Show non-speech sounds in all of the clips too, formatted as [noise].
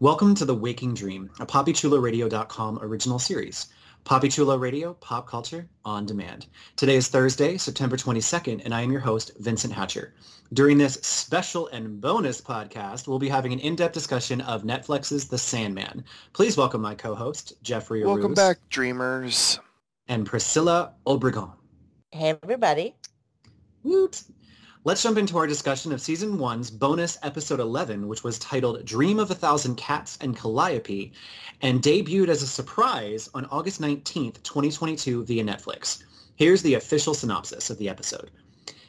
Welcome to The Waking Dream, a PapiChuloRadio.com original series. Papi Chulo Radio, pop culture on demand. Today is Thursday, September 22nd, and I am your host, Vincent Hatcher. During this special and bonus podcast, we'll be having an in-depth discussion of Netflix's The Sandman. Please welcome my co-host, Jeffrey Welcome Arauz back, dreamers. and Priscilla Obregon. Hey, everybody. Woot! Let's jump into our discussion of Season 1's bonus episode 11, which was titled Dream of a Thousand Cats and Calliope, and debuted as a surprise on August 19th, 2022 via Netflix. Here's the official synopsis of the episode.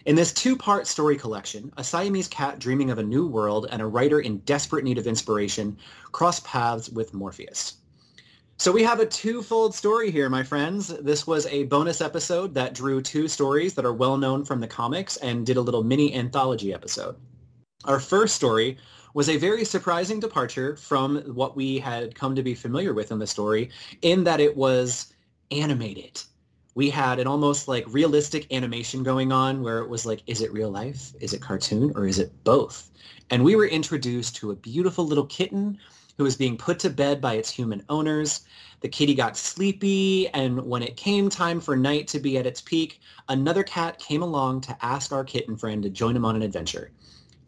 In this two-part story collection, a Siamese cat dreaming of a new world and a writer in desperate need of inspiration cross paths with Morpheus. So we have a twofold story here, my friends. This was a bonus episode that drew two stories that are well known from the comics and did a little mini anthology episode. Our first story was a very surprising departure from what we had come to be familiar with in the story in that it was animated. We had an almost like realistic animation going on where it was like, is it real life? Is it cartoon? Or is it both? And we were introduced to a beautiful little kitten who was being put to bed by its human owners. The kitty got sleepy, and when it came time for night to be at its peak, another cat came along to ask our kitten friend to join him on an adventure.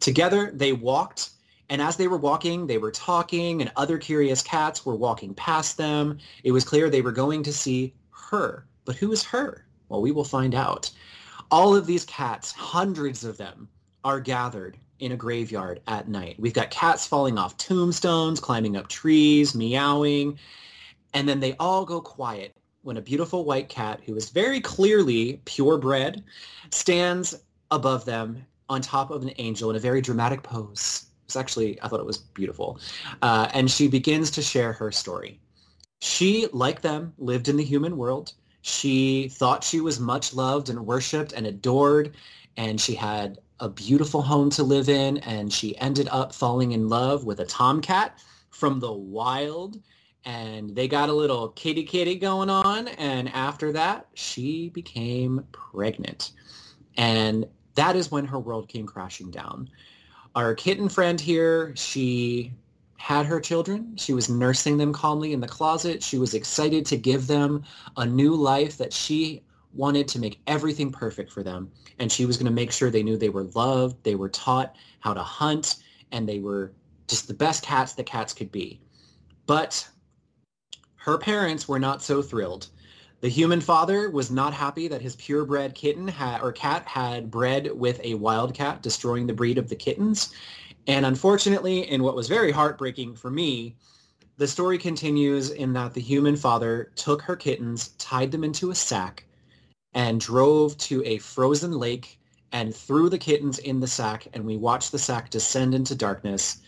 Together, they walked, and as they were walking, they were talking, and other curious cats were walking past them. It was clear they were going to see her. But who is her? Well, we will find out. All of these cats, hundreds of them, are gathered in a graveyard at night. We've got cats falling off tombstones, climbing up trees, meowing, and then they all go quiet when a beautiful white cat who is very clearly purebred stands above them on top of an angel in a very dramatic pose. It's actually, I thought it was beautiful. Uh, and she begins to share her story. She, like them, lived in the human world. She thought she was much loved and worshipped and adored, and she had a beautiful home to live in, and she ended up falling in love with a tomcat from the wild, and they got a little kitty kitty going on, and after that, she became pregnant. And that is when her world came crashing down. Our kitten friend here, she had her children. She was nursing them calmly in the closet. She was excited to give them a new life that she wanted to make everything perfect for them. And she was going to make sure they knew they were loved, they were taught how to hunt, and they were just the best cats that cats could be. But her parents were not so thrilled. The human father was not happy that his purebred kitten had, or cat had bred with a wildcat, destroying the breed of the kittens. And unfortunately, in what was very heartbreaking for me, the story continues in that the human father took her kittens, tied them into a sack, and drove to a frozen lake and threw the kittens in the sack. And we watched the sack descend into darkness.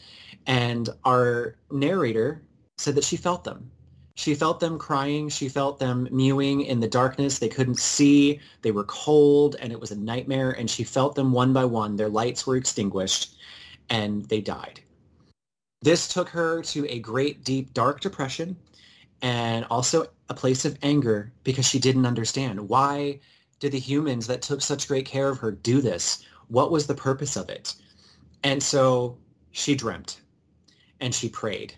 And our narrator said that she felt them. She felt them crying. She felt them mewing in the darkness. They couldn't see. They were cold and it was a nightmare. And she felt them one by one. Their lights were extinguished and they died. This took her to a great, deep, dark depression and also a place of anger because she didn't understand. Why did the humans that took such great care of her do this? What was the purpose of it? And so she dreamt and she prayed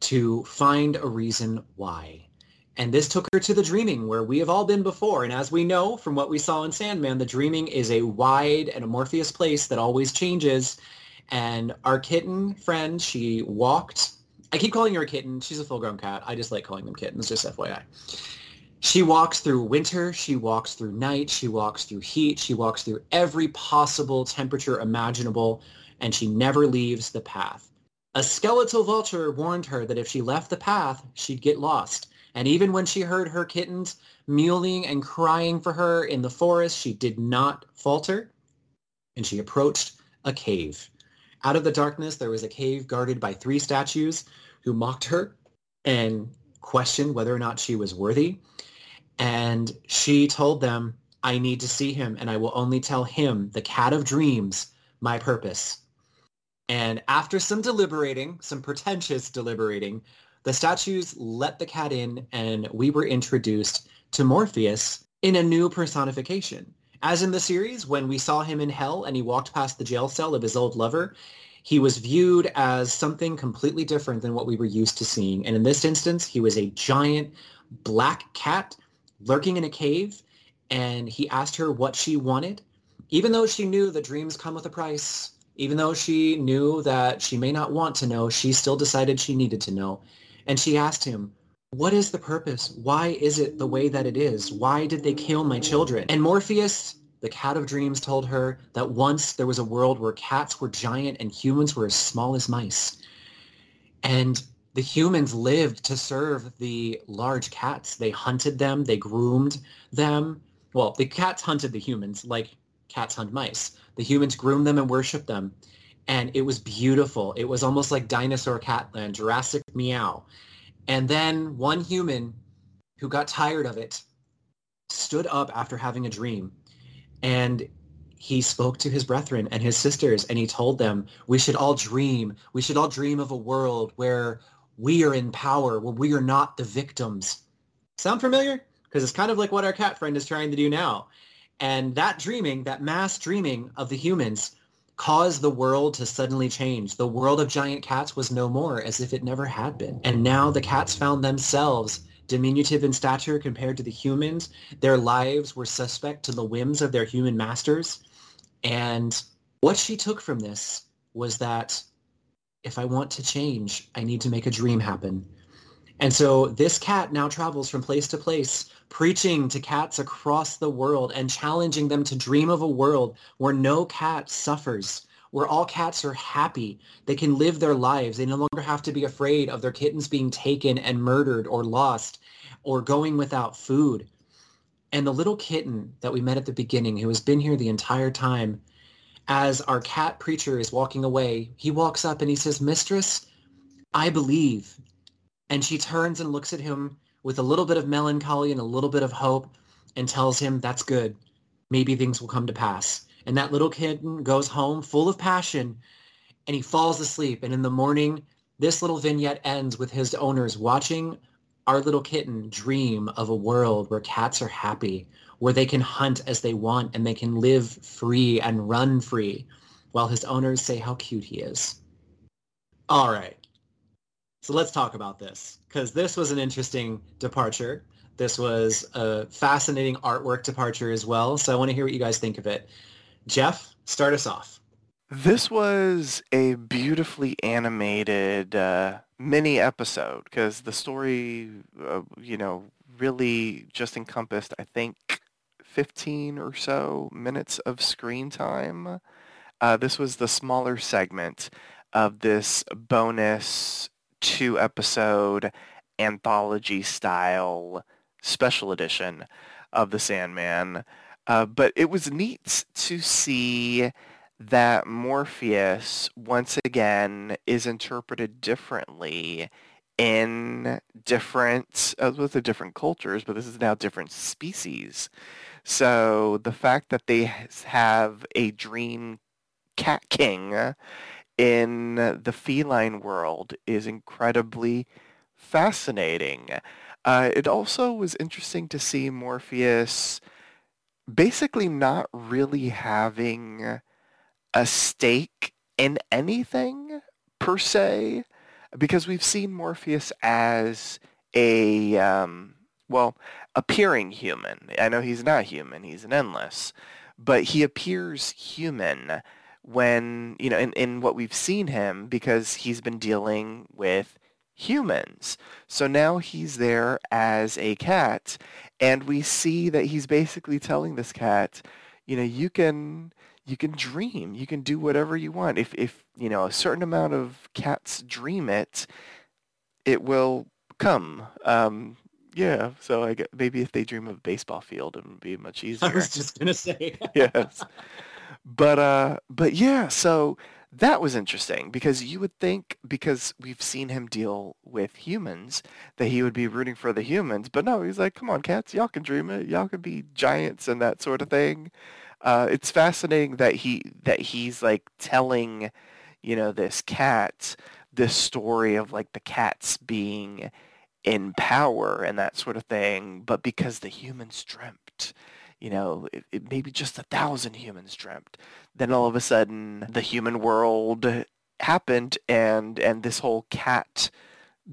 to find a reason why. And this took her to the dreaming where we have all been before. And as we know from what we saw in Sandman, the dreaming is a wide and amorphous place that always changes. And our kitten friend, she walked. I keep calling her a kitten. She's a full-grown cat. I just like calling them kittens, just FYI. She walks through winter, she walks through night, she walks through heat, she walks through every possible temperature imaginable, and she never leaves the path. A skeletal vulture warned her that if she left the path, she'd get lost. And even when she heard her kittens mewling and crying for her in the forest, she did not falter, and she approached a cave. Out of the darkness, there was a cave guarded by three statues who mocked her and questioned whether or not she was worthy. And she told them, I need to see him, and I will only tell him, the cat of dreams, my purpose. And after some deliberating, some pretentious deliberating, the statues let the cat in, and we were introduced to Morpheus in a new personification. As in the series, when we saw him in hell and he walked past the jail cell of his old lover, he was viewed as something completely different than what we were used to seeing. And in this instance, he was a giant black cat lurking in a cave, and he asked her what she wanted. Even though she knew that dreams come with a price, even though she knew that she may not want to know, she still decided she needed to know. And she asked him, what is the purpose? Why is it the way that it is? Why did they kill my children? And Morpheus, the cat of dreams, told her that once there was a world where cats were giant and humans were as small as mice. And the humans lived to serve the large cats. They hunted them, they groomed them. Well, the cats hunted the humans like cats hunt mice. The humans groomed them and worshiped them. And it was beautiful. It was almost like dinosaur catland, Jurassic meow. And then one human who got tired of it stood up after having a dream. And he spoke to his brethren and his sisters and he told them we should all dream. We should all dream of a world where we are in power where we are not the victims. Sound familiar? Because it's kind of like what our cat friend is trying to do now. And that dreaming that mass dreaming of the humans caused the world to suddenly change. The world of giant cats was no more, as if it never had been. And now the cats found themselves diminutive in stature compared to the humans. Their lives were suspect to the whims of their human masters. And what she took from this was that if I want to change, I need to make a dream happen. And so this cat now travels from place to place, preaching to cats across the world and challenging them to dream of a world where no cat suffers, where all cats are happy. They can live their lives. They no longer have to be afraid of their kittens being taken and murdered or lost or going without food. And the little kitten that we met at the beginning, who has been here the entire time, as our cat preacher is walking away, he walks up and he says, Mistress, I believe. And she turns and looks at him with a little bit of melancholy and a little bit of hope and tells him, that's good. Maybe things will come to pass. And that little kitten goes home full of passion and he falls asleep. And in the morning, this little vignette ends with his owners watching our little kitten dream of a world where cats are happy, where they can hunt as they want and they can live free and run free, while his owners say how cute he is. All right. So let's talk about this because this was an interesting departure. This was a fascinating artwork departure as well. So I want to hear what you guys think of it. Jeff, start us off. This was a beautifully animated uh, mini episode because the story, uh, you know, really just encompassed, I think, 15 or so minutes of screen time. Uh, this was the smaller segment of this bonus two episode anthology style special edition of the Sandman. Uh, but it was neat to see that Morpheus once again is interpreted differently in different uh, with the different cultures, but this is now different species. So the fact that they have a dream cat king in the feline world is incredibly fascinating. Uh, it also was interesting to see Morpheus basically not really having a stake in anything per se, because we've seen Morpheus as a um, well appearing human. I know he's not human; he's an endless, but he appears human when you know in, in what we've seen him because he's been dealing with humans. So now he's there as a cat, and we see that he's basically telling this cat, you know, you can you can dream, you can do whatever you want. If if you know a certain amount of cats dream it, it will come. Um, yeah, so I get, maybe if they dream of a baseball field, it would be much easier. [laughs] I was just gonna say. [laughs] yes, but uh, but yeah, so that was interesting because you would think because we've seen him deal with humans that he would be rooting for the humans, but no, he's like, come on, cats, y'all can dream it, y'all can be giants and that sort of thing. Uh, it's fascinating that he that he's like telling, you know, this cat this story of like the cats being in power and that sort of thing, but because the humans dreamt, you know, it, it maybe just a thousand humans dreamt, then all of a sudden the human world happened and and this whole cat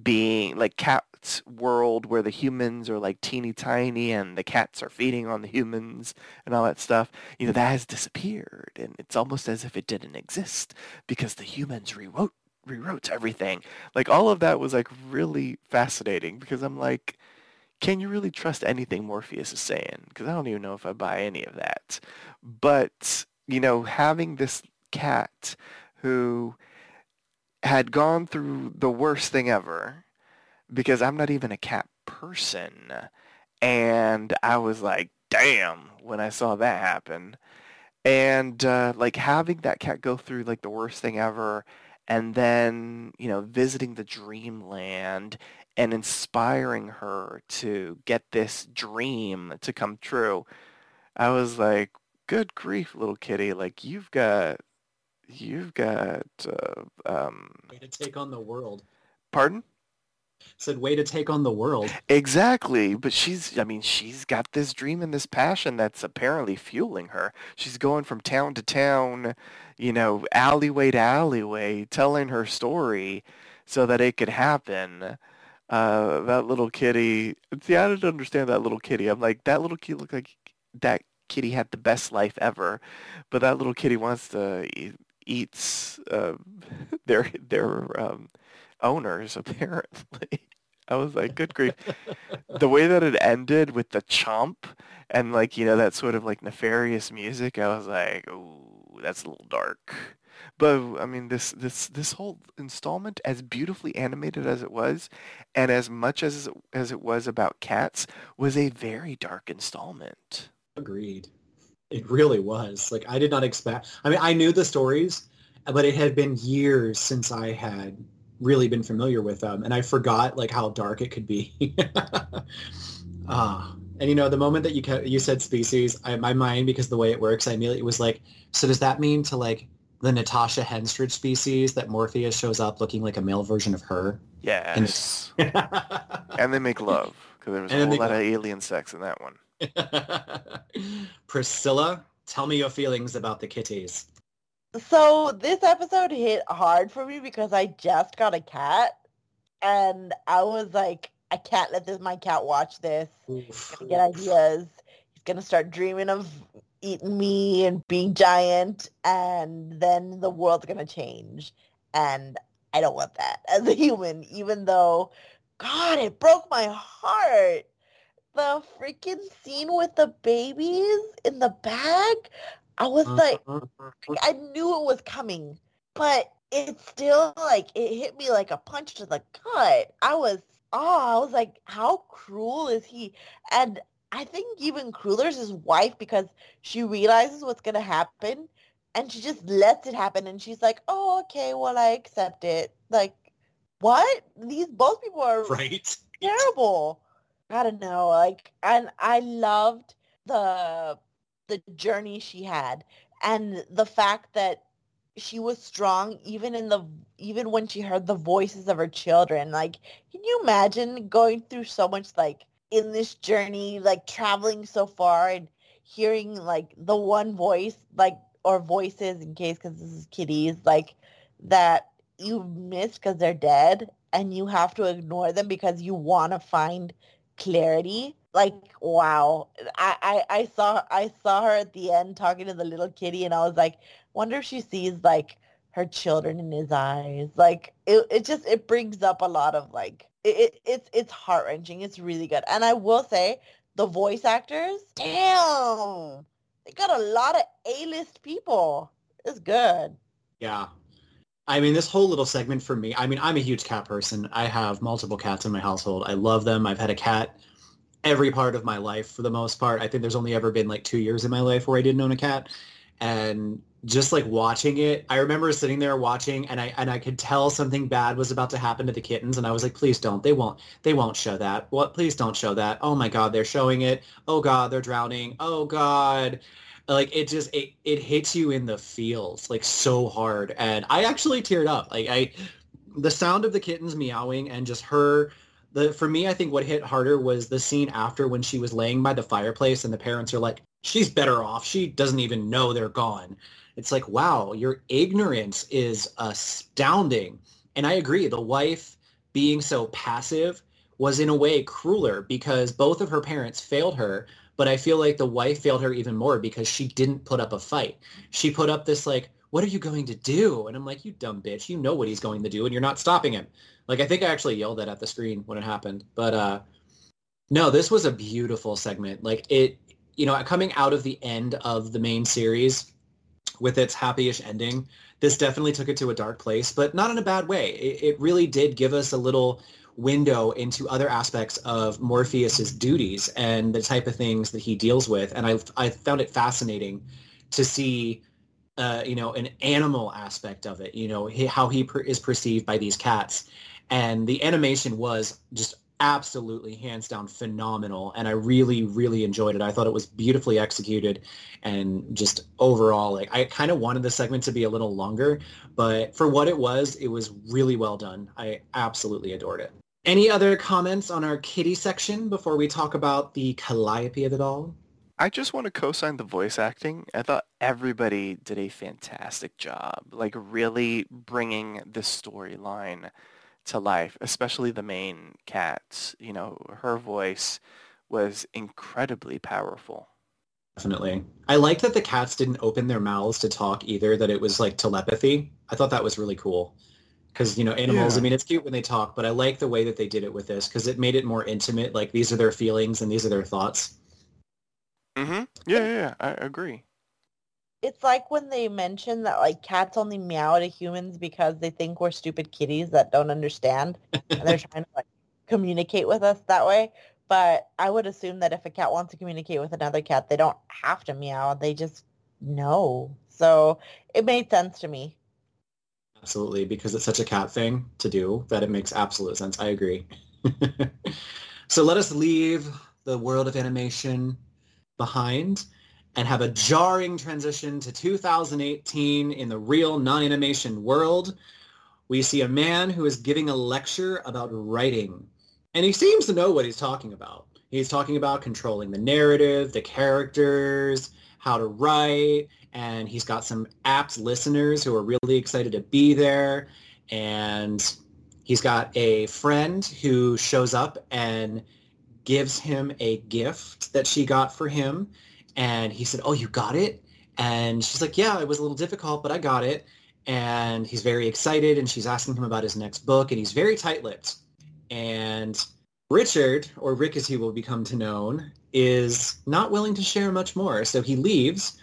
being like cat's world where the humans are like teeny tiny and the cats are feeding on the humans and all that stuff you know that has disappeared and it's almost as if it didn't exist because the humans rewrote rewrote everything. Like all of that was like really fascinating because I'm like, can you really trust anything Morpheus is saying? Because I don't even know if I buy any of that. But you know, having this cat who had gone through the worst thing ever, because I'm not even a cat person, and I was like, damn, when I saw that happen. And uh, like having that cat go through like the worst thing ever and then you know visiting the dreamland and inspiring her to get this dream to come true i was like good grief little kitty like you've got you've got uh, um way to take on the world. Pardon? Said way to take on the world. Exactly but she's i mean she's got this dream and this passion that's apparently fueling her. She's going from town to town you know alleyway to alleyway telling her story so that it could happen uh that little kitty see i didn't understand that little kitty i'm like that little kitty looked like that kitty had the best life ever but that little kitty wants to eat, eats uh, [laughs] their their um owners [laughs] apparently. I was like, good grief. the way that it ended with the chomp and like, you know, that sort of like nefarious music, I was like, ooh, that's a little dark. But I mean, this this this whole installment, as beautifully animated as it was, and as much as as it was about cats, was a very dark installment. Agreed. It really was. Like I did not expect. I mean, I knew the stories, but it had been years since I had really been familiar with them, and I forgot like how dark it could be. [laughs] Ah, and you know, the moment that you you said species, I, my mind because the way it works, I immediately was like, so does that mean to like the Natasha Henstridge species that Morpheus shows up looking like a male version of her? Yes. and they make love because there was [laughs] and a whole lot of alien sex in that one. [laughs] Priscilla, tell me your feelings about the kitties. So this episode hit hard for me because I just got a cat and I was like, I can't let this my cat watch this. He's gonna get ideas. He's gonna start dreaming of eating me and being giant and then the world's gonna change. And I don't want that [laughs] as a human, even though God, it broke my heart. The freaking scene with the babies in the bag. I was like, mm-hmm. I knew it was coming, but it still like it hit me like a punch to the gut. I was oh, I was like, how cruel is he? And I think even crueler is his wife because she realizes what's gonna happen and she just lets it happen and she's like, Oh, okay, well I accept it. Like, what? These both people are right. [laughs] terrible. I don't know. Like and I loved the the journey she had and the fact that she was strong even in the even when she heard the voices of her children like can you imagine going through so much like in this journey like traveling so far and hearing like the one voice like or voices in case because this is kitties like that you missed because they're dead and you have to ignore them because you want to find clarity like mm. wow I, I i saw i saw her at the end talking to the little kitty and i was like wonder if she sees like her children in his eyes. Like it, it just it brings up a lot of like it, it it's it's heart wrenching. It's really good. And I will say the voice actors, damn, they got a lot of A list people. It's good. Yeah. I mean, this whole little segment for me, I mean, I'm a huge cat person. I have multiple cats in my household. I love them. I've had a cat every part of my life for the most part. I think there's only ever been like two years in my life where I didn't own a cat. And just like watching it, I remember sitting there watching and I and I could tell something bad was about to happen to the kittens and I was like, please don't. They won't they won't show that. What please don't show that. Oh my god, they're showing it. Oh god, they're drowning. Oh god. Like it just it, it hits you in the feels like so hard. And I actually teared up. Like I the sound of the kittens meowing and just her the for me I think what hit harder was the scene after when she was laying by the fireplace and the parents are like, she's better off. She doesn't even know they're gone. It's like, wow, your ignorance is astounding. And I agree, the wife being so passive was in a way crueler because both of her parents failed her. But I feel like the wife failed her even more because she didn't put up a fight. She put up this like, what are you going to do? And I'm like, you dumb bitch, you know what he's going to do and you're not stopping him. Like, I think I actually yelled that at the screen when it happened. But uh, no, this was a beautiful segment. Like it, you know, coming out of the end of the main series with its happy-ish ending, this definitely took it to a dark place, but not in a bad way. It, it really did give us a little window into other aspects of Morpheus's duties and the type of things that he deals with. And I, I found it fascinating to see, uh, you know, an animal aspect of it, you know, he, how he per- is perceived by these cats. And the animation was just absolutely hands down phenomenal and i really really enjoyed it. I thought it was beautifully executed and just overall like i kind of wanted the segment to be a little longer but for what it was it was really well done. I absolutely adored it. Any other comments on our kitty section before we talk about the calliope of it all? I just want to co-sign the voice acting. I thought everybody did a fantastic job, like really bringing the storyline to life, especially the main cats. You know, her voice was incredibly powerful. Definitely. I like that the cats didn't open their mouths to talk either, that it was like telepathy. I thought that was really cool. Because, you know, animals, yeah. I mean, it's cute when they talk, but I like the way that they did it with this because it made it more intimate. Like, these are their feelings and these are their thoughts. Mm-hmm. Yeah, yeah, yeah. I agree it's like when they mention that like cats only meow to humans because they think we're stupid kitties that don't understand and they're trying to like communicate with us that way. But i would assume that if a cat wants to communicate with another cat they don't have to meow they just know. So it made sense to me. Absolutely because it's such a cat thing to do that it makes absolute sense. I agree. [laughs] So let us leave the world of animation behind and have a jarring transition to 2018 in the real non-animation world. We see a man who is giving a lecture about writing, and he seems to know what he's talking about. He's talking about controlling the narrative, the characters, how to write, and he's got some apt listeners who are really excited to be there. And he's got a friend who shows up and gives him a gift that she got for him and he said, oh, you got it? And she's like, yeah, it was a little difficult, but I got it. And he's very excited, and she's asking him about his next book, and he's very tight-lipped. And Richard, or Rick as he will become to known, is not willing to share much more. So he leaves.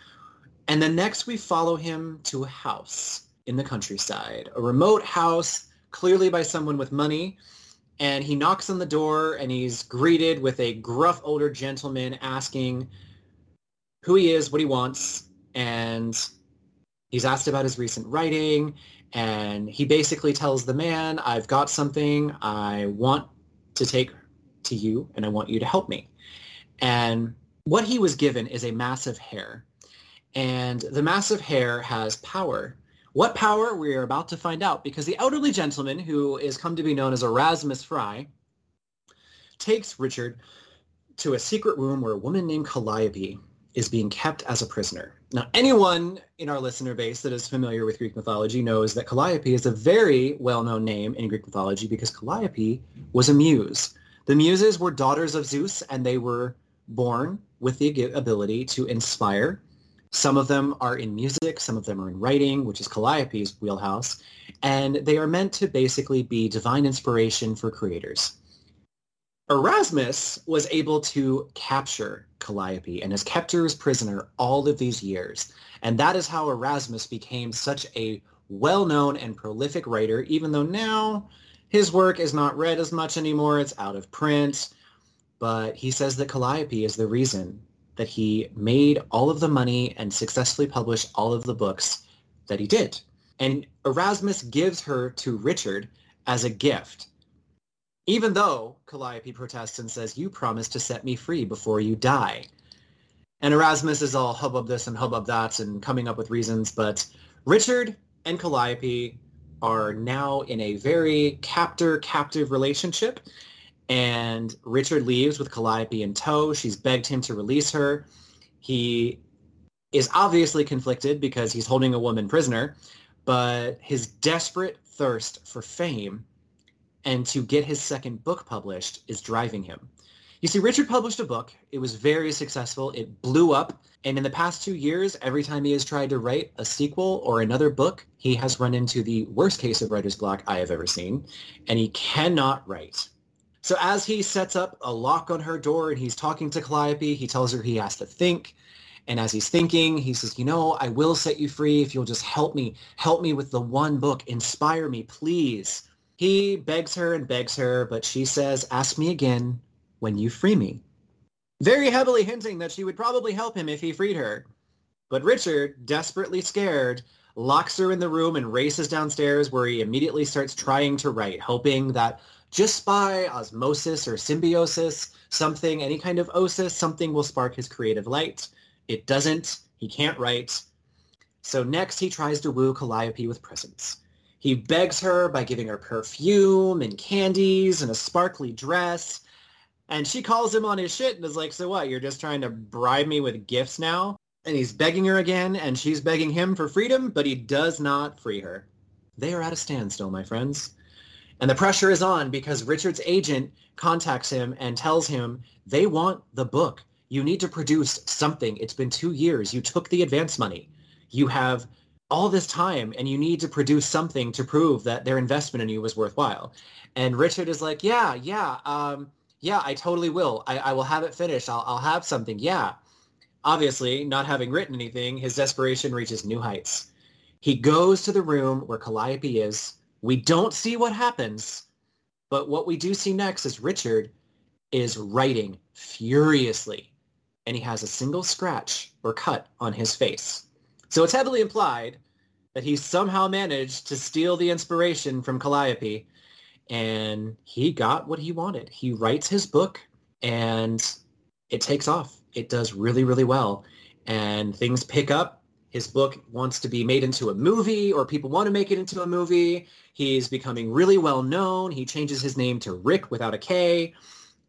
And then next we follow him to a house in the countryside, a remote house, clearly by someone with money. And he knocks on the door and he's greeted with a gruff older gentleman asking who he is, what he wants, and he's asked about his recent writing, and he basically tells the man, I've got something I want to take to you, and I want you to help me. And what he was given is a massive hair, and the massive hair has power. What power? We are about to find out because the elderly gentleman, who is come to be known as Erasmus Fry, takes Richard to a secret room where a woman named Calliope is being kept as a prisoner. Now, anyone in our listener base that is familiar with Greek mythology knows that Calliope is a very well-known name in Greek mythology because Calliope was a muse. The muses were daughters of Zeus, and they were born with the ability to inspire Some of them are in music, some of them are in writing, which is Calliope's wheelhouse, and they are meant to basically be divine inspiration for creators. Erasmus was able to capture Calliope and has kept her as prisoner all of these years. And that is how Erasmus became such a well-known and prolific writer, even though now his work is not read as much anymore. It's out of print. But he says that Calliope is the reason that he made all of the money and successfully published all of the books that he did. And Erasmus gives her to Richard as a gift. Even though Calliope protests and says, you promised to set me free before you die. And Erasmus is all hubbub this and hubbub that and coming up with reasons, but Richard and Calliope are now in a very captor-captive relationship. And Richard leaves with Calliope in tow. She's begged him to release her. He is obviously conflicted because he's holding a woman prisoner, but his desperate thirst for fame and to get his second book published is driving him. You see, Richard published a book. It was very successful. It blew up. And in the past two years, every time he has tried to write a sequel or another book, he has run into the worst case of writer's block I have ever seen. And he cannot write. So as he sets up a lock on her door and he's talking to Calliope, he tells her he has to think. And as he's thinking, he says, you know, I will set you free if you'll just help me. Help me with the one book. Inspire me, please. He begs her and begs her, but she says, ask me again when you free me. Very heavily hinting that she would probably help him if he freed her. But Richard, desperately scared, locks her in the room and races downstairs where he immediately starts trying to write, hoping that just by osmosis or symbiosis, something, any kind of osis, something will spark his creative light. It doesn't. He can't write. So next he tries to woo Calliope with presents. He begs her by giving her perfume and candies and a sparkly dress. And she calls him on his shit and is like, so what? You're just trying to bribe me with gifts now? And he's begging her again, and she's begging him for freedom, but he does not free her. They are at a standstill, my friends. And the pressure is on because Richard's agent contacts him and tells him they want the book. You need to produce something. It's been two years. You took the advance money. You have all this time and you need to produce something to prove that their investment in you was worthwhile. And Richard is like, yeah, yeah, um, yeah, I totally will. I, I will have it finished. I'll, I'll have something. Yeah. Obviously, not having written anything, his desperation reaches new heights. He goes to the room where Calliope is. We don't see what happens, but what we do see next is Richard is writing furiously, and he has a single scratch or cut on his face. So it's heavily implied that he somehow managed to steal the inspiration from Calliope and he got what he wanted. He writes his book and it takes off. It does really, really well. And things pick up. His book wants to be made into a movie or people want to make it into a movie. He's becoming really well known. He changes his name to Rick without a K.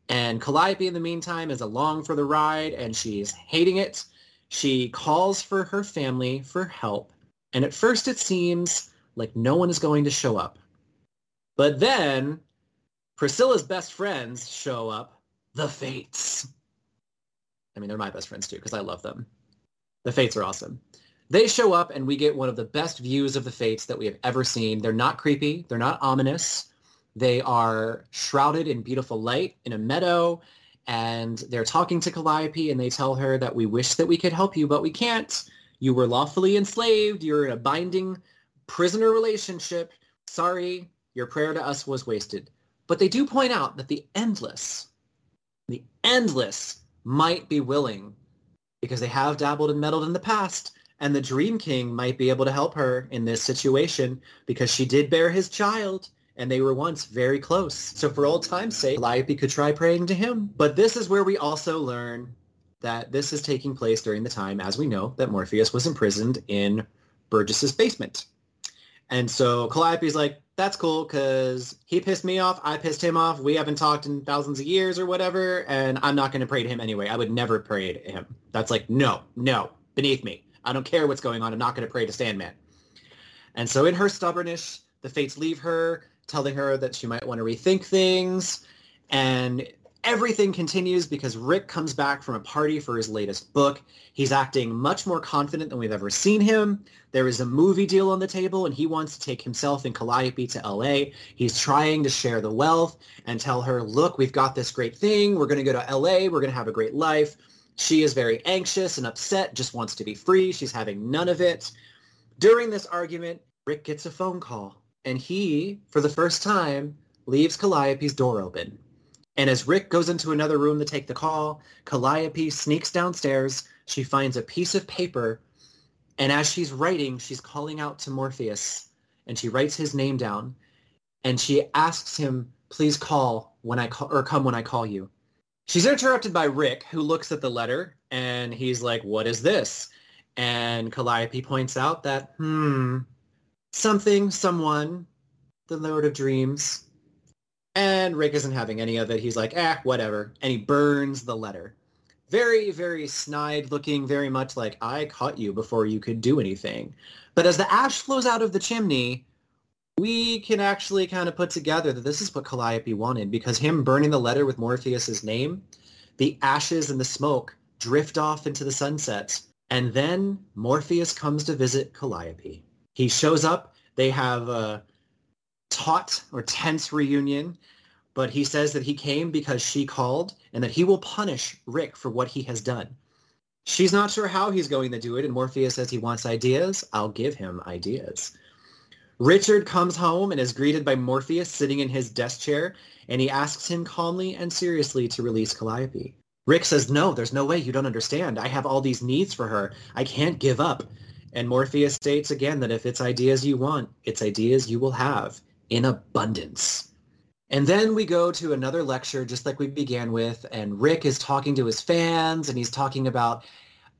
And Calliope in the meantime is along for the ride and she's hating it. She calls for her family for help. And at first it seems like no one is going to show up. But then Priscilla's best friends show up, the Fates. I mean, they're my best friends too because I love them. The Fates are awesome. They show up and we get one of the best views of the Fates that we have ever seen. They're not creepy. They're not ominous. They are shrouded in beautiful light in a meadow and they're talking to Calliope and they tell her that we wish that we could help you, but we can't. You were lawfully enslaved. You're in a binding prisoner relationship. Sorry, your prayer to us was wasted. But they do point out that the endless, the endless might be willing because they have dabbled and meddled in the past. And the Dream King might be able to help her in this situation because she did bear his child and they were once very close. So for old time's sake, Calliope could try praying to him. But this is where we also learn that this is taking place during the time, as we know, that Morpheus was imprisoned in Burgess's basement. And so Calliope's like, that's cool because he pissed me off. I pissed him off. We haven't talked in thousands of years or whatever. And I'm not going to pray to him anyway. I would never pray to him. That's like, no, no, beneath me. I don't care what's going on. I'm not going to pray to Sandman. And so in her stubbornness, the fates leave her, telling her that she might want to rethink things. And everything continues because Rick comes back from a party for his latest book. He's acting much more confident than we've ever seen him. There is a movie deal on the table and he wants to take himself and Calliope to LA. He's trying to share the wealth and tell her, look, we've got this great thing. We're going to go to LA. We're going to have a great life. She is very anxious and upset, just wants to be free. She's having none of it. During this argument, Rick gets a phone call and he, for the first time, leaves Calliope's door open. And as Rick goes into another room to take the call, Calliope sneaks downstairs. She finds a piece of paper. And as she's writing, she's calling out to Morpheus. And she writes his name down. And she asks him, please call when I call, or come when I call you. She's interrupted by Rick, who looks at the letter. And he's like, what is this? And Calliope points out that, hmm, something, someone, the Lord of Dreams, and Rick isn't having any of it. He's like, ah, whatever. And he burns the letter. Very, very snide looking, very much like, I caught you before you could do anything. But as the ash flows out of the chimney, we can actually kind of put together that this is what Calliope wanted because him burning the letter with Morpheus's name, the ashes and the smoke drift off into the sunset. And then Morpheus comes to visit Calliope. He shows up. They have a taut or tense reunion, but he says that he came because she called and that he will punish Rick for what he has done. She's not sure how he's going to do it, and Morpheus says he wants ideas. I'll give him ideas. Richard comes home and is greeted by Morpheus sitting in his desk chair, and he asks him calmly and seriously to release Calliope. Rick says, no, there's no way. You don't understand. I have all these needs for her. I can't give up. And Morpheus states again that if it's ideas you want, it's ideas you will have in abundance. And then we go to another lecture, just like we began with, and Rick is talking to his fans, and he's talking about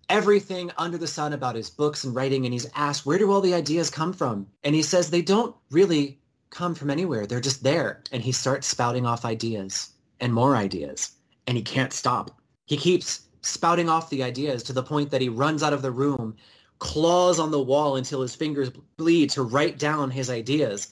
everything under the sun about his books and writing, and he's asked, where do all the ideas come from? And he says they don't really come from anywhere. They're just there. And he starts spouting off ideas and more ideas, and he can't stop. He keeps spouting off the ideas to the point that he runs out of the room, claws on the wall until his fingers bleed to write down his ideas.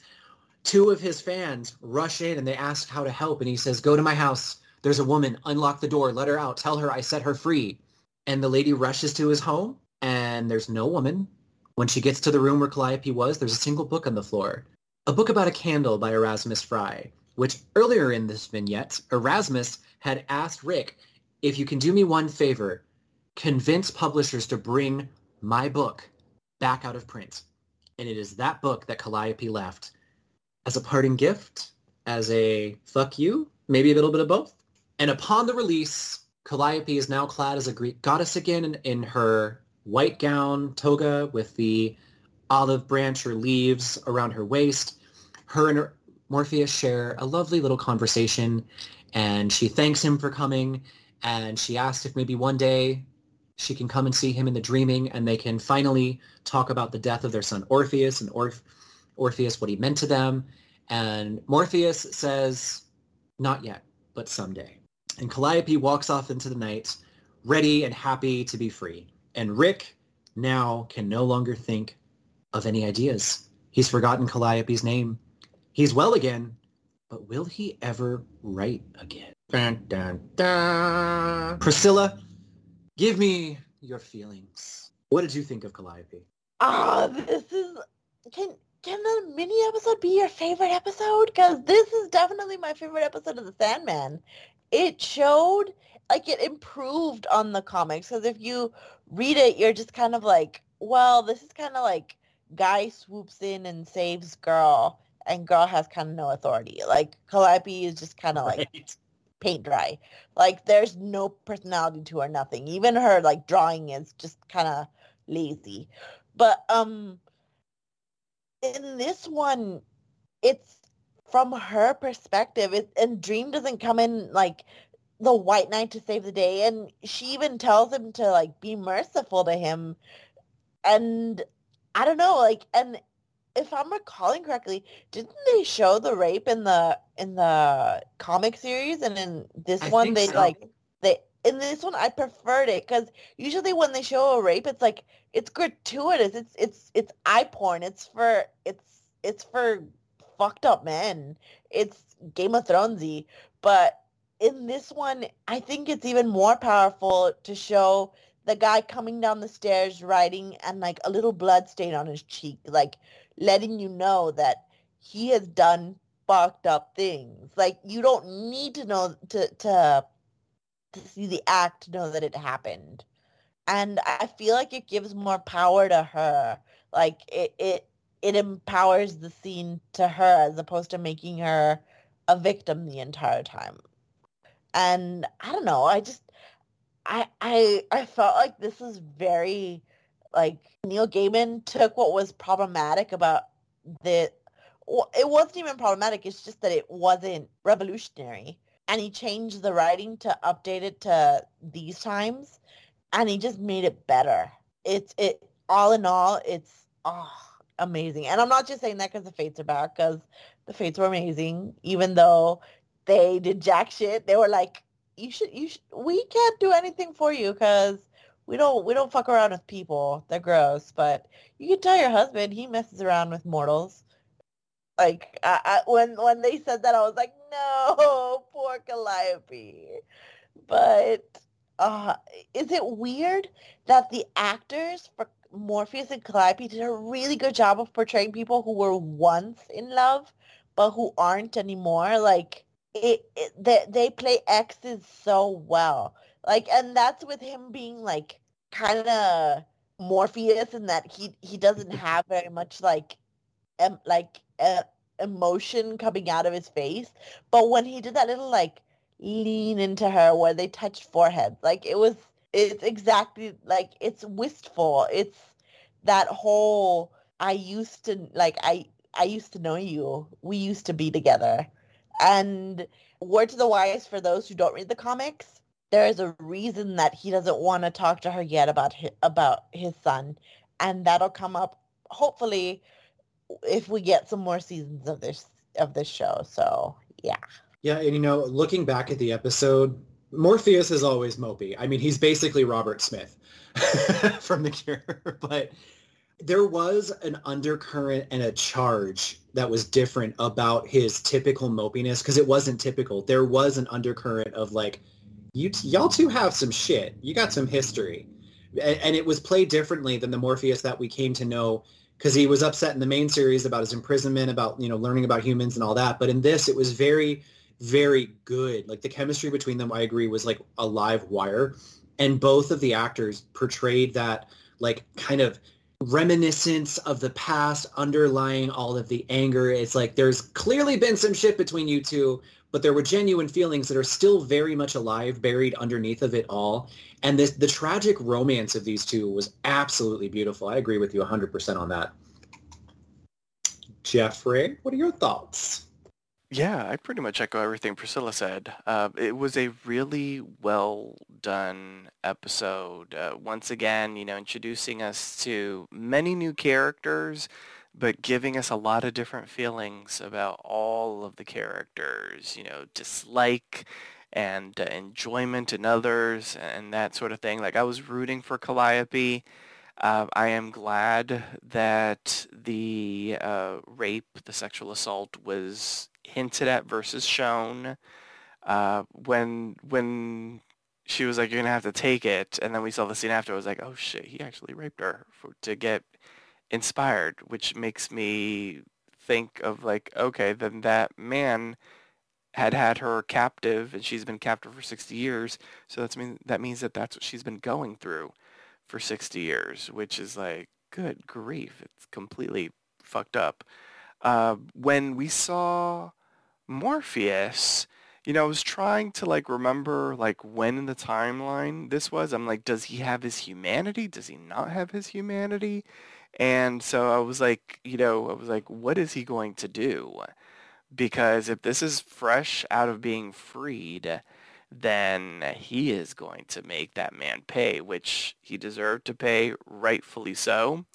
Two of his fans rush in and they ask how to help and he says go to my house. There's a woman. Unlock the door. Let her out. Tell her i set her free. And the lady rushes to his home and there's no woman. When she gets to the room where calliope was there's a single book on the floor. A book about a candle by erasmus fry which earlier in this vignette erasmus had asked rick if you can do me one favor convince publishers to bring my book back out of print and it is that book that calliope left as a parting gift, as a fuck you, maybe a little bit of both. And upon the release, Calliope is now clad as a Greek goddess again in, in her white gown toga with the olive branch or leaves around her waist. Her and Morpheus share a lovely little conversation and she thanks him for coming and she asks if maybe one day she can come and see him in the dreaming and they can finally talk about the death of their son Orpheus and Orpheus Orpheus what he meant to them. And Morpheus says, not yet, but someday. And Calliope walks off into the night, ready and happy to be free. And Rick now can no longer think of any ideas. He's forgotten Calliope's name. He's well again, but will he ever write again? Dun, dun, dun. Priscilla, give me your feelings. What did you think of Calliope? Ah, oh, this is can can the mini episode be your favorite episode? Because this is definitely my favorite episode of The Sandman. It showed, like, it improved on the comics. Because if you read it, you're just kind of like, well, this is kind of like guy swoops in and saves girl, and girl has kind of no authority. Like, Calliope is just kind of like right. Paint dry. Like, there's no personality to her, nothing. Even her, like, drawing is just kind of lazy. But, um in this one, it's from her perspective. It, and Dream doesn't come in like the White Knight to save the day, and she even tells him to like be merciful to him. And I don't know, like, and if I'm recalling correctly, didn't they show the rape in the in the comic series? And in this I one, they so. like they in this one I preferred it because usually when they show a rape, it's like it's gratuitous. It's it's it's eye porn. It's for it's it's for fucked up men. It's Game of Thronesy. But in this one, I think it's even more powerful to show the guy coming down the stairs riding and like a little blood stain on his cheek, like letting you know that he has done fucked up things. Like you don't need to know to to to see the act to know that it happened. And I feel like it gives more power to her. Like it it it empowers the scene to her as opposed to making her a victim the entire time. And I don't know, I just I I I felt like this is very like Neil Gaiman took what was problematic about the it wasn't even problematic. It's just that it wasn't revolutionary, and he changed the writing to update it to these times, and he just made it better. It's it all in all, it's oh, amazing. And I'm not just saying that because the Fates are back, because the Fates were amazing, even though they did jack shit. They were like, you should you should we can't do anything for you because we don't we don't fuck around with people. They're gross. But you can tell your husband he messes around with mortals. Like I, I, when when they said that, I was like, no, [laughs] poor Calliope. But uh, is it weird that the actors for Morpheus and Calliope did a really good job of portraying people who were once in love but who aren't anymore? Like it, it they, they play exes so well. Like, and that's with him being like kind of Morpheus in that he he doesn't [laughs] have very much like em, like uh, emotion coming out of his face. But when he did that little like lean into her where they touched foreheads, like it was it's exactly like it's wistful. It's that whole I used to like I I used to know you. We used to be together. And word to the wise for those who don't read the comics, there is a reason that he doesn't want to talk to her yet about his, about his son, and that'll come up hopefully if we get some more seasons of this of this show. So yeah. Yeah, and you know, looking back at the episode, Morpheus is always mopey. I mean, he's basically Robert Smith [laughs] from The Cure, [laughs] but there was an undercurrent and a charge that was different about his typical mopiness because it wasn't typical. There was an undercurrent of like, you t- y'all two have some shit. You got some history, and, and it was played differently than the Morpheus that we came to know because he was upset in the main series about his imprisonment, about you know learning about humans and all that. But in this, it was very, very good. Like the chemistry between them, I agree, was like a live wire, and both of the actors portrayed that like kind of reminiscence of the past underlying all of the anger. It's like there's clearly been some shit between you two, but there were genuine feelings that are still very much alive, buried underneath of it all. And this the tragic romance of these two was absolutely beautiful. I agree with you 100% on that. Jeffrey, what are your thoughts? Yeah, I pretty much echo everything Priscilla said. Uh, it was a really well done episode. Uh, once again, you know, introducing us to many new characters, but giving us a lot of different feelings about all of the characters. You know, dislike and uh, enjoyment in others and that sort of thing. Like I was rooting for Calliope. Uh, I am glad that the uh, rape, the sexual assault was hinted at versus shown. Uh, when when she was like, "You're gonna have to take it," and then we saw the scene after. I was like, "Oh shit, he actually raped her for, to get inspired," which makes me think of like, okay, then that man had had her captive, and she's been captive for 60 years. So that's mean that means that that's what she's been going through for 60 years, which is like, good grief, it's completely fucked up. Uh, when we saw Morpheus, you know, I was trying to like remember like when in the timeline this was. I'm like, does he have his humanity? Does he not have his humanity? And so I was like, you know, I was like, what is he going to do? Because if this is fresh out of being freed, then he is going to make that man pay, which he deserved to pay, rightfully so.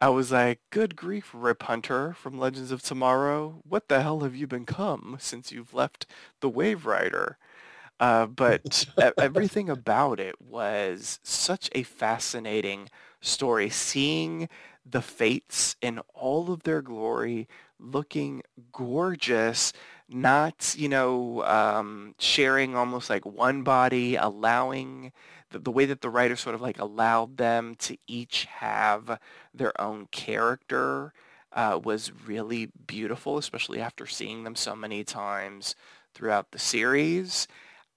I was like, good grief, Rip Hunter from Legends of Tomorrow. What the hell have you become since you've left the Waverider? Uh, but [laughs] everything about it was such a fascinating story. Seeing the fates in all of their glory, looking gorgeous, not, you know, um, sharing almost like one body, allowing the, the way that the writer sort of like allowed them to each have their own character uh, was really beautiful, especially after seeing them so many times throughout the series.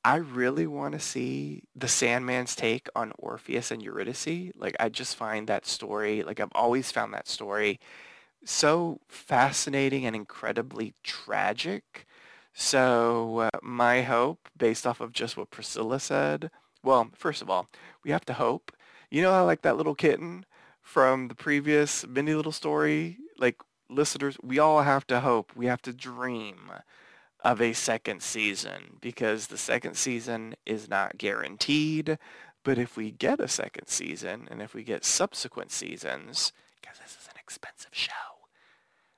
I really want to see the Sandman's take on Orpheus and Eurydice. Like, I just find that story, like I've always found that story so fascinating and incredibly tragic. So uh, my hope, based off of just what Priscilla said, well, first of all, we have to hope. You know how like that little kitten from the previous Mindy Little story, like listeners, we all have to hope. We have to dream of a second season because the second season is not guaranteed. But if we get a second season and if we get subsequent seasons, because this is an expensive show,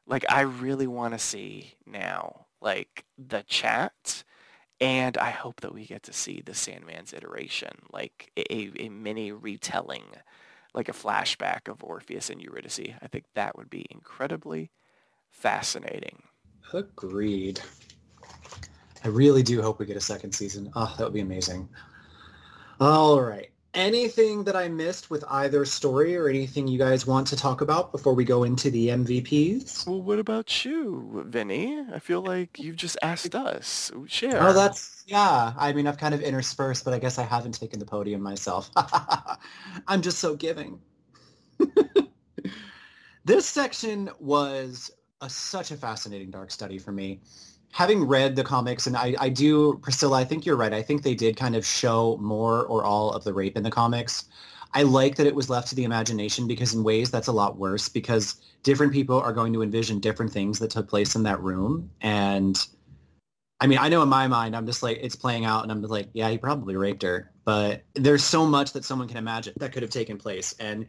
like I really want to see now, like the chat and I hope that we get to see the Sandman's iteration, like a, a mini retelling, like a flashback of Orpheus and Eurydice. I think that would be incredibly fascinating. Agreed. I really do hope we get a second season. Oh, that would be amazing. All right anything that I missed with either story or anything you guys want to talk about before we go into the MVPs? Well, what about you, Vinny? I feel like you've just asked us. Share. Oh, that's, yeah. I mean, I've kind of interspersed, but I guess I haven't taken the podium myself. [laughs] I'm just so giving. [laughs] this section was a, such a fascinating dark study for me having read the comics, and I, I do, Priscilla, I think you're right. I think they did kind of show more or all of the rape in the comics. I like that it was left to the imagination because in ways that's a lot worse because different people are going to envision different things that took place in that room. And I mean, I know in my mind, I'm just like, it's playing out and I'm like, yeah, he probably raped her. But there's so much that someone can imagine that could have taken place. And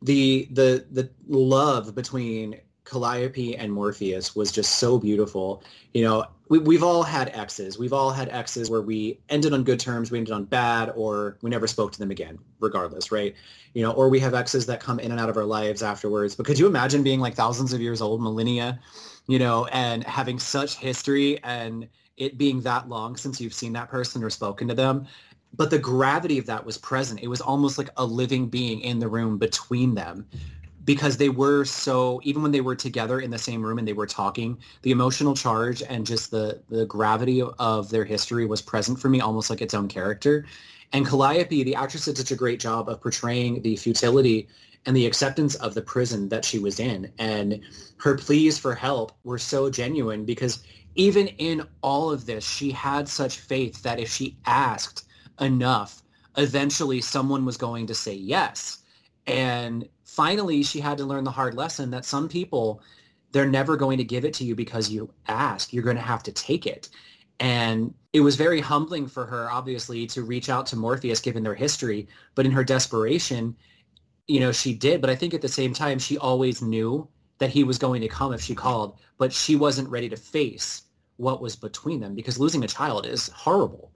the the the love between Calliope and Morpheus was just so beautiful. You know, we, we've all had exes. We've all had exes where we ended on good terms, we ended on bad, or we never spoke to them again, regardless, right? You know, or we have exes that come in and out of our lives afterwards. But could you imagine being like thousands of years old, millennia, you know, and having such history and it being that long since you've seen that person or spoken to them? But the gravity of that was present. It was almost like a living being in the room between them because they were so even when they were together in the same room and they were talking the emotional charge and just the the gravity of their history was present for me almost like its own character. And calliope the actress did such a great job of portraying the futility and the acceptance of the prison that she was in. And her pleas for help were so genuine because even in all of this she had such faith that if she asked enough eventually someone was going to say yes. And finally, she had to learn the hard lesson that some people, they're never going to give it to you because you ask. You're going to have to take it. And it was very humbling for her, obviously, to reach out to Morpheus given their history. But in her desperation, you know, she did. But I think at the same time, she always knew that he was going to come if she called, but she wasn't ready to face what was between them because losing a child is horrible.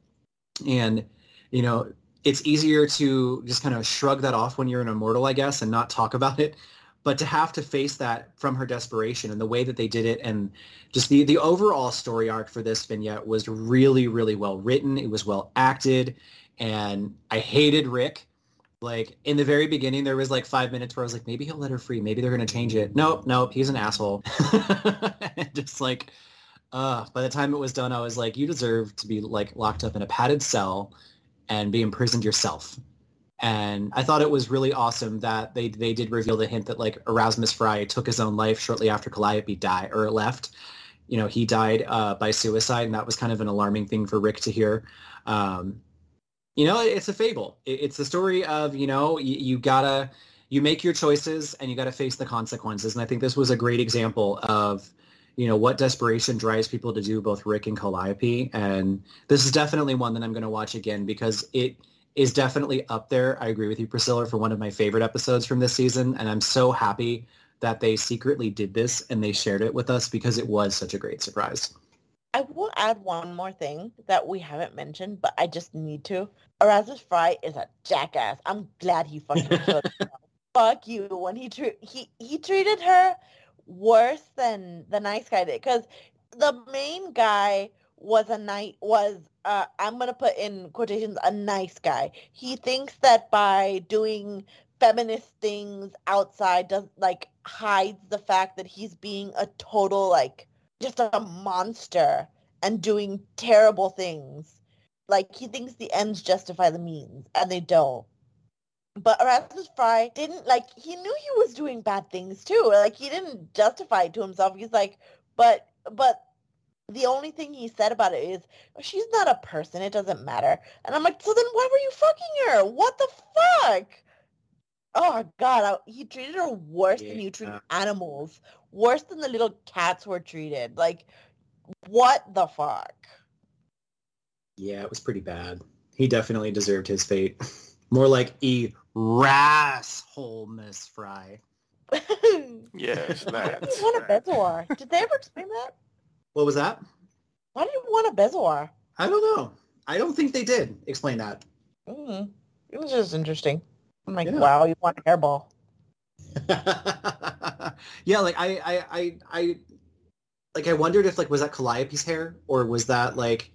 And, you know, it's easier to just kind of shrug that off when you're an immortal, I guess, and not talk about it. But to have to face that from her desperation and the way that they did it and just the, the overall story arc for this vignette was really, really well written. It was well acted. And I hated Rick. Like in the very beginning, there was like five minutes where I was like, maybe he'll let her free. Maybe they're going to change it. Nope, nope. He's an asshole. [laughs] just like, uh, by the time it was done, I was like, you deserve to be like locked up in a padded cell and be imprisoned yourself. And I thought it was really awesome that they they did reveal the hint that like Erasmus Fry took his own life shortly after Calliope died or left. You know, he died uh, by suicide, and that was kind of an alarming thing for Rick to hear. Um, you know, it's a fable. It's the story of you know you, you gotta you make your choices and you gotta face the consequences. And I think this was a great example of you know what desperation drives people to do both Rick and Calliope, and this is definitely one that I'm going to watch again because it is definitely up there. I agree with you, Priscilla, for one of my favorite episodes from this season, and I'm so happy that they secretly did this and they shared it with us because it was such a great surprise. I will add one more thing that we haven't mentioned, but I just need to. Erasmus Fry is a jackass. I'm glad he fucking killed [laughs] fuck you when he tre- he he treated her worse than the nice guy did because the main guy was a night was uh, I'm gonna put in quotations a nice guy. He thinks that by doing feminist things outside does like hides the fact that he's being a total like just a monster and doing terrible things. Like he thinks the ends justify the means and they don't. But Erasmus Fry didn't like he knew he was doing bad things too. Like he didn't justify it to himself. He's like, but but the only thing he said about it is oh, she's not a person. It doesn't matter. And I'm like, so then why were you fucking her? What the fuck? Oh God, I, he treated her worse yeah. than you treat animals. Worse than the little cats were treated. Like, what the fuck? Yeah, it was pretty bad. He definitely deserved his fate. [laughs] More like e rasshole Miss Fry. [laughs] yes, that's. What a Bezoar. Did they ever explain that? What was that? Why did you want a Bezoar? I don't know. I don't think they did explain that. Mm, it was just interesting. I'm like, yeah. wow, you want a hairball. [laughs] yeah, like I, I, I, I, like I wondered if like was that Calliope's hair or was that like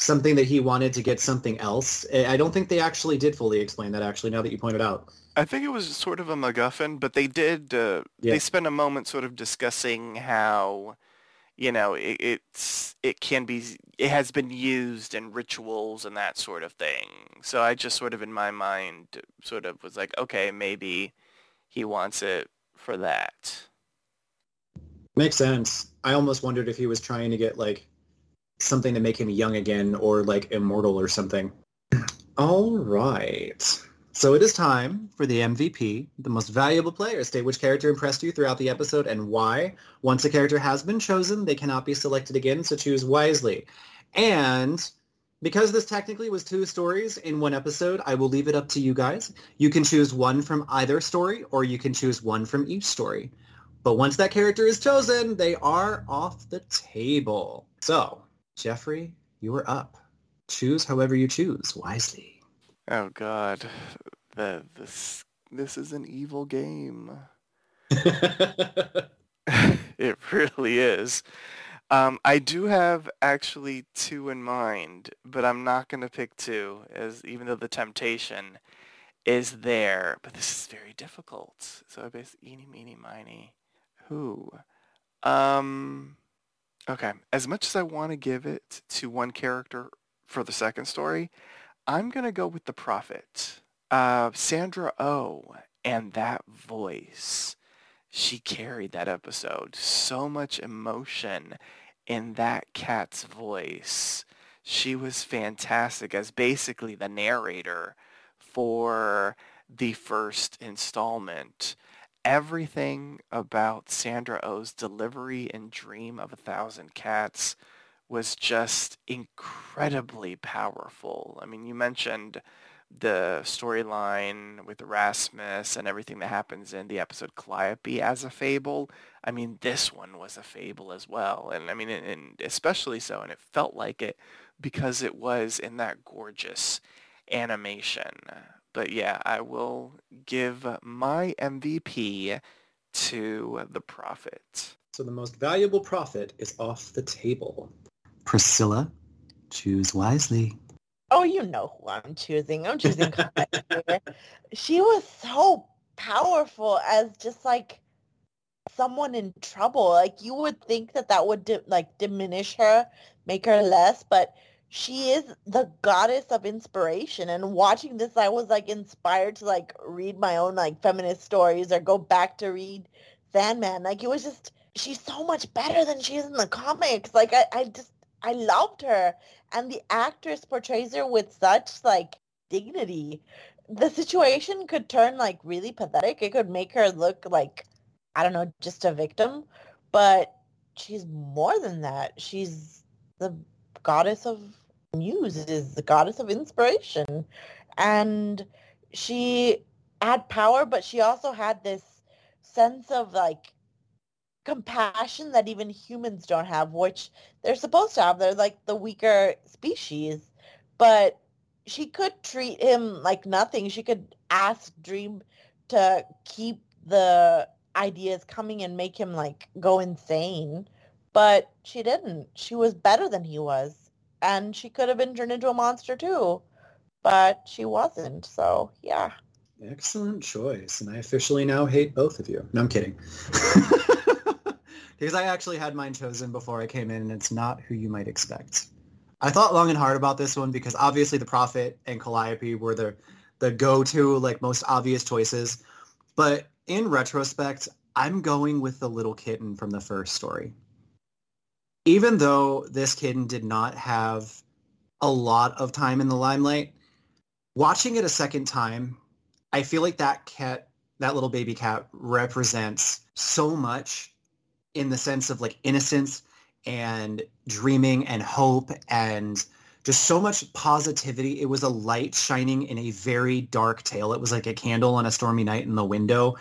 something that he wanted to get something else. I don't think they actually did fully explain that. Actually, now that you pointed out, I think it was sort of a MacGuffin, but they did. Uh, yeah. They spent a moment sort of discussing how you know, it, it's it can be it has been used in rituals and that sort of thing. So I just sort of in my mind sort of was like, okay, maybe he wants it for that. Makes sense. I almost wondered if he was trying to get like something to make him young again or like immortal or something. All right. So it is time for the MVP, the most valuable player. State which character impressed you throughout the episode and why. Once a character has been chosen, they cannot be selected again, so choose wisely. And because this technically was two stories in one episode, I will leave it up to you guys. You can choose one from either story or you can choose one from each story. But once that character is chosen, they are off the table. So, Jeffrey, you are up. Choose however you choose wisely. Oh God, the this this is an evil game. [laughs] [laughs] it really is. Um, I do have actually two in mind, but I'm not going to pick two, as even though the temptation is there. But this is very difficult. So I basically eeny, meeny, miny. Who? Um, okay. As much as I want to give it to one character for the second story, I'm going to go with the prophet. Uh, Sandra O oh, and that voice. She carried that episode. So much emotion in that cat's voice. She was fantastic as basically the narrator for the first installment. Everything about Sandra Oh's delivery and Dream of a Thousand Cats was just incredibly powerful. I mean, you mentioned the storyline with Erasmus and everything that happens in the episode Calliope as a fable. I mean, this one was a fable as well. And I mean, and especially so, and it felt like it because it was in that gorgeous animation. But yeah, I will give my MVP to the Prophet. So the most valuable prophet is off the table. Priscilla, choose wisely. Oh, you know who I'm choosing. I'm choosing She was so powerful as just like someone in trouble. Like you would think that that would di- like diminish her, make her less, but she is the goddess of inspiration. And watching this, I was like inspired to like read my own like feminist stories or go back to read Sandman. Like it was just she's so much better than she is in the comics. Like I, I just I loved her. And the actress portrays her with such like dignity. The situation could turn like really pathetic. It could make her look like, I don't know, just a victim. But she's more than that. She's the goddess of muses, the goddess of inspiration. And she had power, but she also had this sense of like compassion that even humans don't have, which they're supposed to have. They're like the weaker species. But she could treat him like nothing. She could ask Dream to keep the ideas coming and make him like go insane. But she didn't. She was better than he was. And she could have been turned into a monster too. But she wasn't. So yeah. Excellent choice. And I officially now hate both of you. No, I'm kidding. [laughs] because I actually had mine chosen before I came in and it's not who you might expect. I thought long and hard about this one because obviously the Prophet and Calliope were the the go-to like most obvious choices. But in retrospect, I'm going with the little kitten from the first story. Even though this kitten did not have a lot of time in the limelight, watching it a second time, I feel like that cat, that little baby cat represents so much in the sense of like innocence and dreaming and hope and just so much positivity. It was a light shining in a very dark tale. It was like a candle on a stormy night in the window.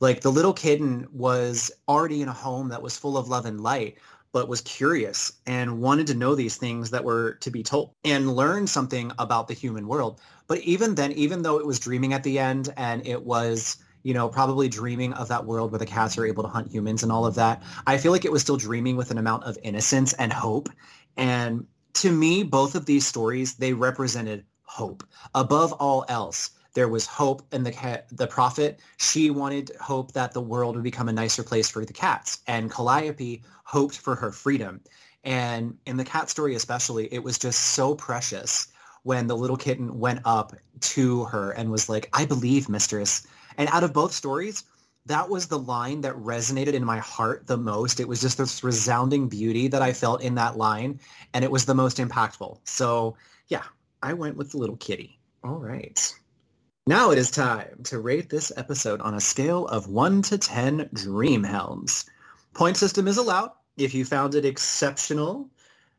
Like the little kitten was already in a home that was full of love and light, but was curious and wanted to know these things that were to be told and learn something about the human world. But even then, even though it was dreaming at the end and it was you know, probably dreaming of that world where the cats are able to hunt humans and all of that. I feel like it was still dreaming with an amount of innocence and hope. And to me, both of these stories, they represented hope. Above all else, there was hope in the the prophet. She wanted hope that the world would become a nicer place for the cats. And Calliope hoped for her freedom. And in the cat story especially, it was just so precious when the little kitten went up to her and was like, I believe, mistress. And out of both stories, that was the line that resonated in my heart the most. It was just this resounding beauty that I felt in that line, and it was the most impactful. So yeah, I went with the little kitty. All right. Now it is time to rate this episode on a scale of 1 to 10 dream helms. Point system is allowed. If you found it exceptional,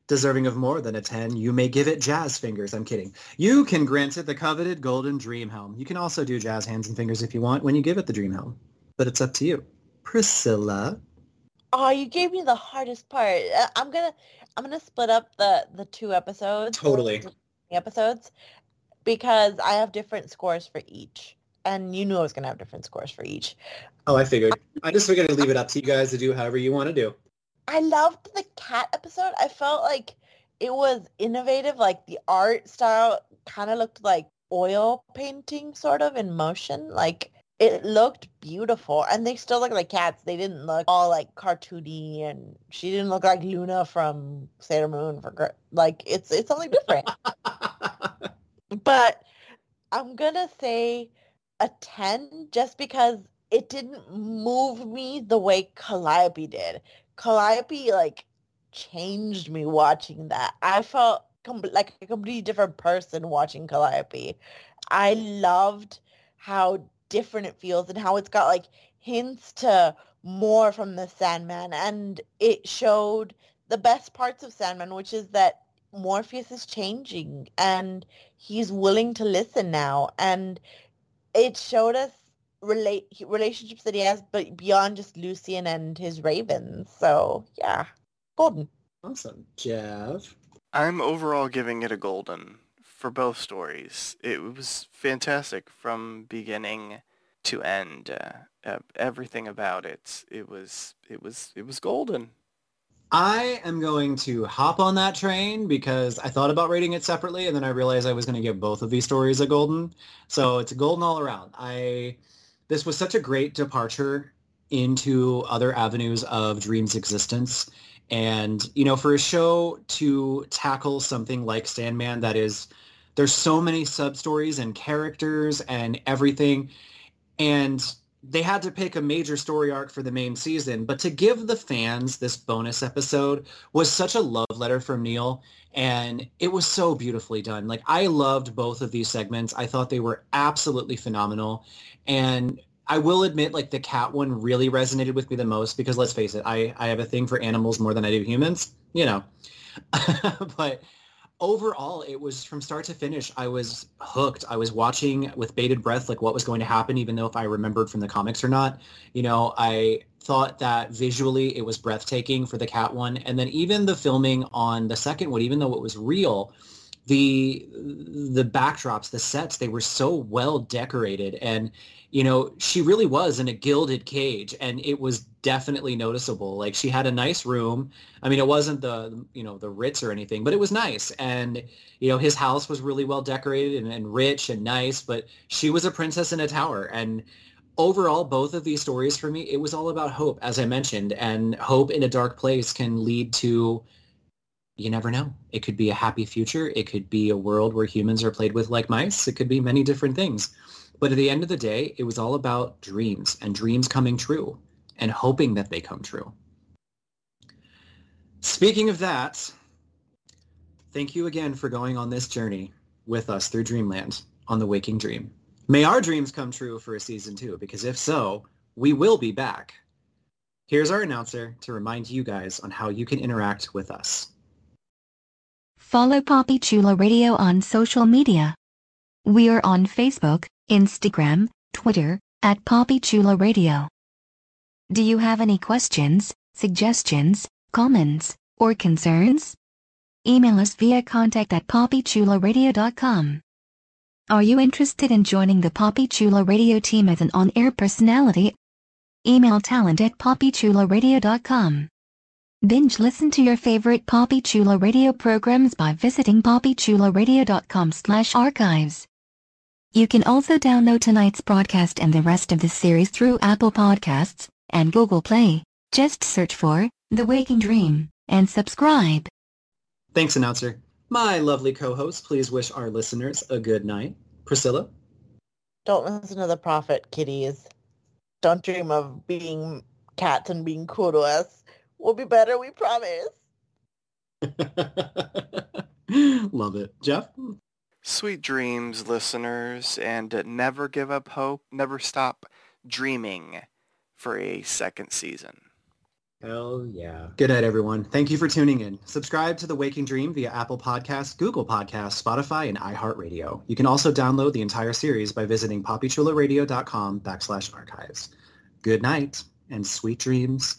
deserving of more than a 10, you may give it jazz fingers. I'm kidding. You can grant it the coveted golden dream helm. You can also do jazz hands and fingers if you want when you give it the dream helm but it's up to you. Priscilla. Oh, you gave me the hardest part. Uh, I'm gonna I'm gonna split up the the two episodes. Totally. Episodes because I have different scores for each. And you knew I was gonna have different scores for each. Oh, I figured. I just figured to leave it up to you guys to do however you want to do. I loved the cat episode. I felt like it was innovative. Like the art style kind of looked like oil painting sort of in motion. Like it looked beautiful and they still look like cats they didn't look all like cartoony and she didn't look like luna from sailor moon for like it's it's something different [laughs] but i'm gonna say a 10 just because it didn't move me the way calliope did. Calliope like changed me watching that. I felt com- like a completely different person watching calliope. I loved how different it feels and how it's got like hints to more from the Sandman. And it showed the best parts of Sandman, which is that Morpheus is changing and he's willing to listen now. And it showed us relate relationships that he has, but beyond just Lucienne and his ravens. So yeah, golden. Awesome, Jeff. I'm overall giving it a golden for both stories. It was fantastic from beginning to end. Uh, uh, everything about it, it was, it was, it was golden. I am going to hop on that train because I thought about rating it separately, and then I realized I was going to give both of these stories a golden. So it's a golden all around. I this was such a great departure into other avenues of Dream's existence. And, you know, for a show to tackle something like Sandman that is there's so many sub stories and characters and everything and they had to pick a major story arc for the main season but to give the fans this bonus episode was such a love letter from neil and it was so beautifully done. Like i loved both of these segments. I thought they were absolutely phenomenal and i will admit like the cat one really resonated with me the most because let's face it i, I have a thing for animals more than i do humans you know. [laughs] But overall it was from start to finish i was hooked. I was watching with bated breath like what was going to happen even though if i remembered from the comics or not. You know i thought that visually it was breathtaking for the cat one and then even the filming on the second one even though it was real the the backdrops, the sets, they were so well decorated and you know, she really was in a gilded cage and it was definitely noticeable. Like she had a nice room. I mean, it wasn't the, you know, the Ritz or anything, but it was nice. And, you know, his house was really well decorated and, and rich and nice, but she was a princess in a tower. And overall, both of these stories for me, it was all about hope, as I mentioned, and hope in a dark place can lead to you never know. It could be a happy future. It could be a world where humans are played with like mice. It could be many different things. But at the end of the day, it was all about dreams and dreams coming true and hoping that they come true. Speaking of that, thank you again for going on this journey with us through Dreamland on the Waking Dream. May our dreams come true for a season two, because if so, we will be back. Here's our announcer to remind you guys on how you can interact with us. Follow Papi Chulo Radio on social media. We are on Facebook, Instagram, Twitter, at Papi Chulo Radio. Do you have any questions, suggestions, comments, or concerns? Email us via contact at PapiChuloRadio.com. Are you interested in joining the Poppy Chula Radio team as an on-air personality? Email talent at PapiChuloRadio.com. Binge listen to your favorite Papi Chulo Radio programs by visiting PapiChuloRadio.com slash archives. You can also download tonight's broadcast and the rest of the series through Apple Podcasts and Google Play. Just search for The Waking Dream and subscribe. Thanks, announcer. My lovely co-host, please wish our listeners a good night. Priscilla? Don't listen to the prophet, kitties. Don't dream of being cats and being cool to us. We'll be better, we promise. [laughs] Love it. Jeff? Sweet dreams, listeners, and never give up hope, never stop dreaming for a second season. Hell yeah. Good night, everyone. Thank you for tuning in. Subscribe to The Waking Dream via Apple Podcasts, Google Podcasts, Spotify, and iHeartRadio. You can also download the entire series by visiting PapiChuloRadio.com backslash archives. Good night and sweet dreams